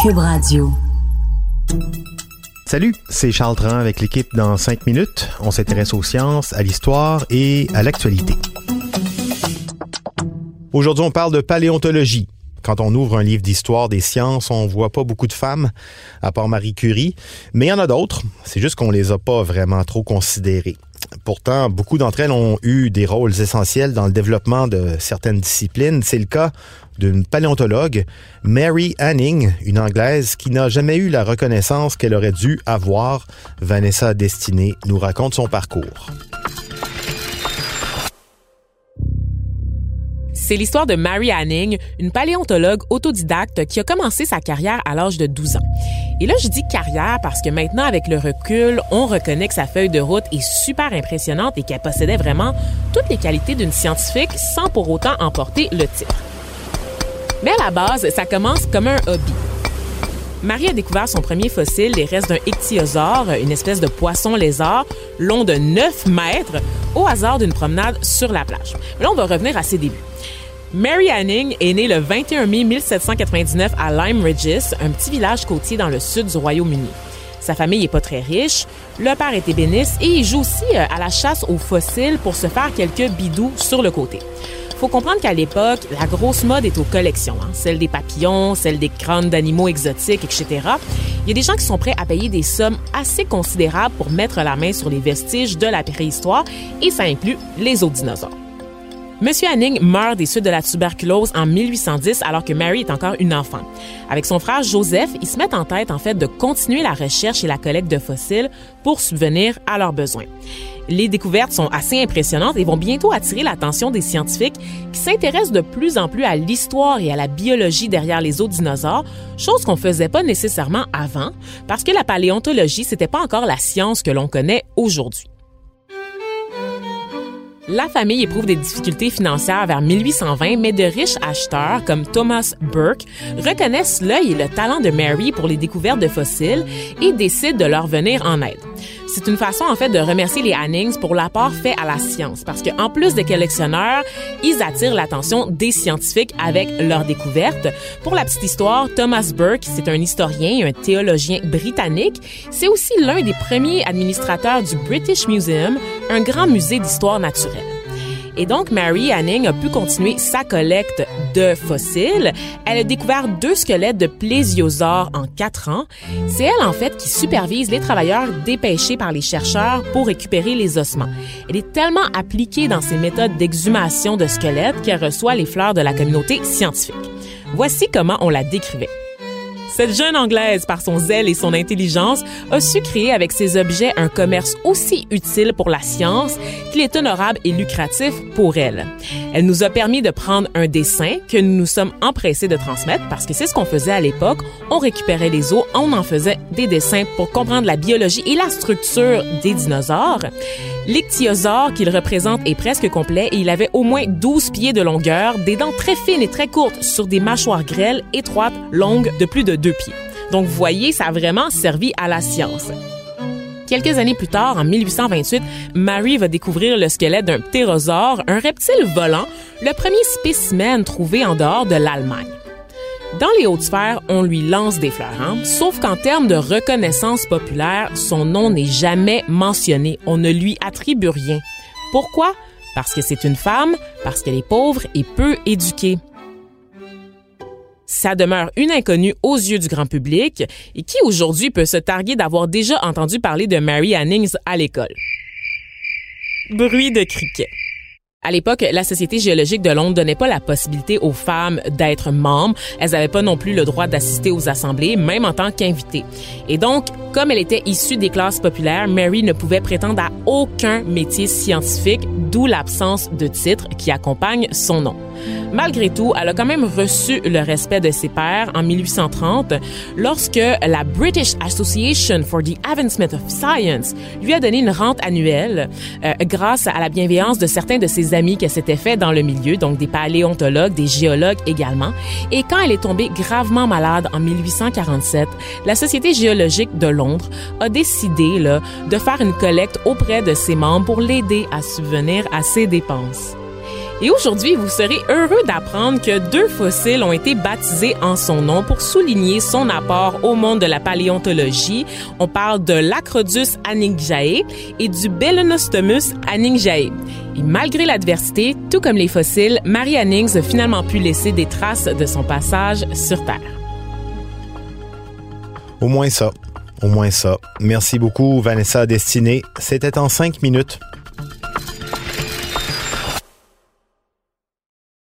Cube Radio. Salut, c'est Charles Tran avec l'équipe dans 5 minutes. On s'intéresse aux sciences, à l'histoire et à l'actualité. Aujourd'hui, on parle de paléontologie. Quand on ouvre un livre d'histoire des sciences, on voit pas beaucoup de femmes, à part Marie Curie, mais il y en a d'autres. C'est juste qu'on les a pas vraiment trop considérées. Pourtant, beaucoup d'entre elles ont eu des rôles essentiels dans le développement de certaines disciplines. C'est le cas d'une paléontologue, Mary Anning, une Anglaise qui n'a jamais eu la reconnaissance qu'elle aurait dû avoir. Vanessa Destinée nous raconte son parcours. C'est l'histoire de Mary Anning, une paléontologue autodidacte qui a commencé sa carrière à l'âge de 12 ans. Et là, je dis carrière parce que maintenant, avec le recul, on reconnaît que sa feuille de route est super impressionnante et qu'elle possédait vraiment toutes les qualités d'une scientifique sans pour autant emporter le titre. Mais à la base, ça commence comme un hobby. Marie a découvert son premier fossile, les restes d'un ichthyosaure, une espèce de poisson lézard long de 9 mètres, au hasard d'une promenade sur la plage. Mais là, on va revenir à ses débuts. Mary Anning est née le 21 mai 1799 à Lyme Regis, un petit village côtier dans le sud du Royaume-Uni. Sa famille est pas très riche, le père est ébéniste et il joue aussi euh, à la chasse aux fossiles pour se faire quelques bidous sur le côté faut comprendre qu'à l'époque, la grosse mode est aux collections, hein. celle des papillons, celle des crânes d'animaux exotiques, etc. Il y a des gens qui sont prêts à payer des sommes assez considérables pour mettre la main sur les vestiges de la préhistoire, et ça inclut les autres dinosaures. Monsieur Hanning meurt des suites de la tuberculose en 1810 alors que Mary est encore une enfant. Avec son frère Joseph, ils se mettent en tête en fait de continuer la recherche et la collecte de fossiles pour subvenir à leurs besoins. Les découvertes sont assez impressionnantes et vont bientôt attirer l'attention des scientifiques qui s'intéressent de plus en plus à l'histoire et à la biologie derrière les autres dinosaures, chose qu'on faisait pas nécessairement avant parce que la paléontologie c'était pas encore la science que l'on connaît aujourd'hui. La famille éprouve des difficultés financières vers 1820, mais de riches acheteurs comme Thomas Burke reconnaissent l'œil et le talent de Mary pour les découvertes de fossiles et décident de leur venir en aide. C'est une façon en fait de remercier les Hannings pour l'apport fait à la science parce que en plus de collectionneurs, ils attirent l'attention des scientifiques avec leurs découvertes. Pour la petite histoire, Thomas Burke, c'est un historien et un théologien britannique, c'est aussi l'un des premiers administrateurs du British Museum, un grand musée d'histoire naturelle. Et donc, Mary Anning a pu continuer sa collecte de fossiles. Elle a découvert deux squelettes de plésiosaures en quatre ans. C'est elle, en fait, qui supervise les travailleurs dépêchés par les chercheurs pour récupérer les ossements. Elle est tellement appliquée dans ses méthodes d'exhumation de squelettes qu'elle reçoit les fleurs de la communauté scientifique. Voici comment on la décrivait. Cette jeune Anglaise, par son zèle et son intelligence, a su créer avec ses objets un commerce aussi utile pour la science qu'il est honorable et lucratif pour elle. Elle nous a permis de prendre un dessin que nous nous sommes empressés de transmettre parce que c'est ce qu'on faisait à l'époque. On récupérait les os, on en faisait des dessins pour comprendre la biologie et la structure des dinosaures. L'ichthyosaure qu'il représente est presque complet et il avait au moins 12 pieds de longueur, des dents très fines et très courtes sur des mâchoires grêles, étroites, longues de plus de deux pieds. Donc, vous voyez, ça a vraiment servi à la science. Quelques années plus tard, en 1828, Mary va découvrir le squelette d'un ptérosaure, un reptile volant, le premier spécimen trouvé en dehors de l'Allemagne. Dans les hautes sphères, on lui lance des fleurs, hein? sauf qu'en termes de reconnaissance populaire, son nom n'est jamais mentionné. On ne lui attribue rien. Pourquoi? Parce que c'est une femme, parce qu'elle est pauvre et peu éduquée. Ça demeure une inconnue aux yeux du grand public et qui aujourd'hui peut se targuer d'avoir déjà entendu parler de Mary Annings à l'école. Bruit de criquet. À l'époque, la Société géologique de Londres donnait pas la possibilité aux femmes d'être membres. Elles n'avaient pas non plus le droit d'assister aux assemblées, même en tant qu'invitées. Et donc, comme elle était issue des classes populaires, Mary ne pouvait prétendre à aucun métier scientifique, d'où l'absence de titre qui accompagne son nom. Malgré tout, elle a quand même reçu le respect de ses pairs en 1830 lorsque la British Association for the Advancement of Science lui a donné une rente annuelle euh, grâce à la bienveillance de certains de ses amis qu'elle s'était fait dans le milieu, donc des paléontologues, des géologues également. Et quand elle est tombée gravement malade en 1847, la Société géologique de Londres a décidé de faire une collecte auprès de ses membres pour l'aider à subvenir à ses dépenses. Et aujourd'hui, vous serez heureux d'apprendre que deux fossiles ont été baptisés en son nom pour souligner son apport au monde de la paléontologie. On parle de l'Acrodus anningjae et du Bellenostomus anningjae. Et malgré l'adversité, tout comme les fossiles, Mary Annings a finalement pu laisser des traces de son passage sur Terre. Au moins ça. Au moins ça. Merci beaucoup, Vanessa Destinée. C'était en cinq minutes.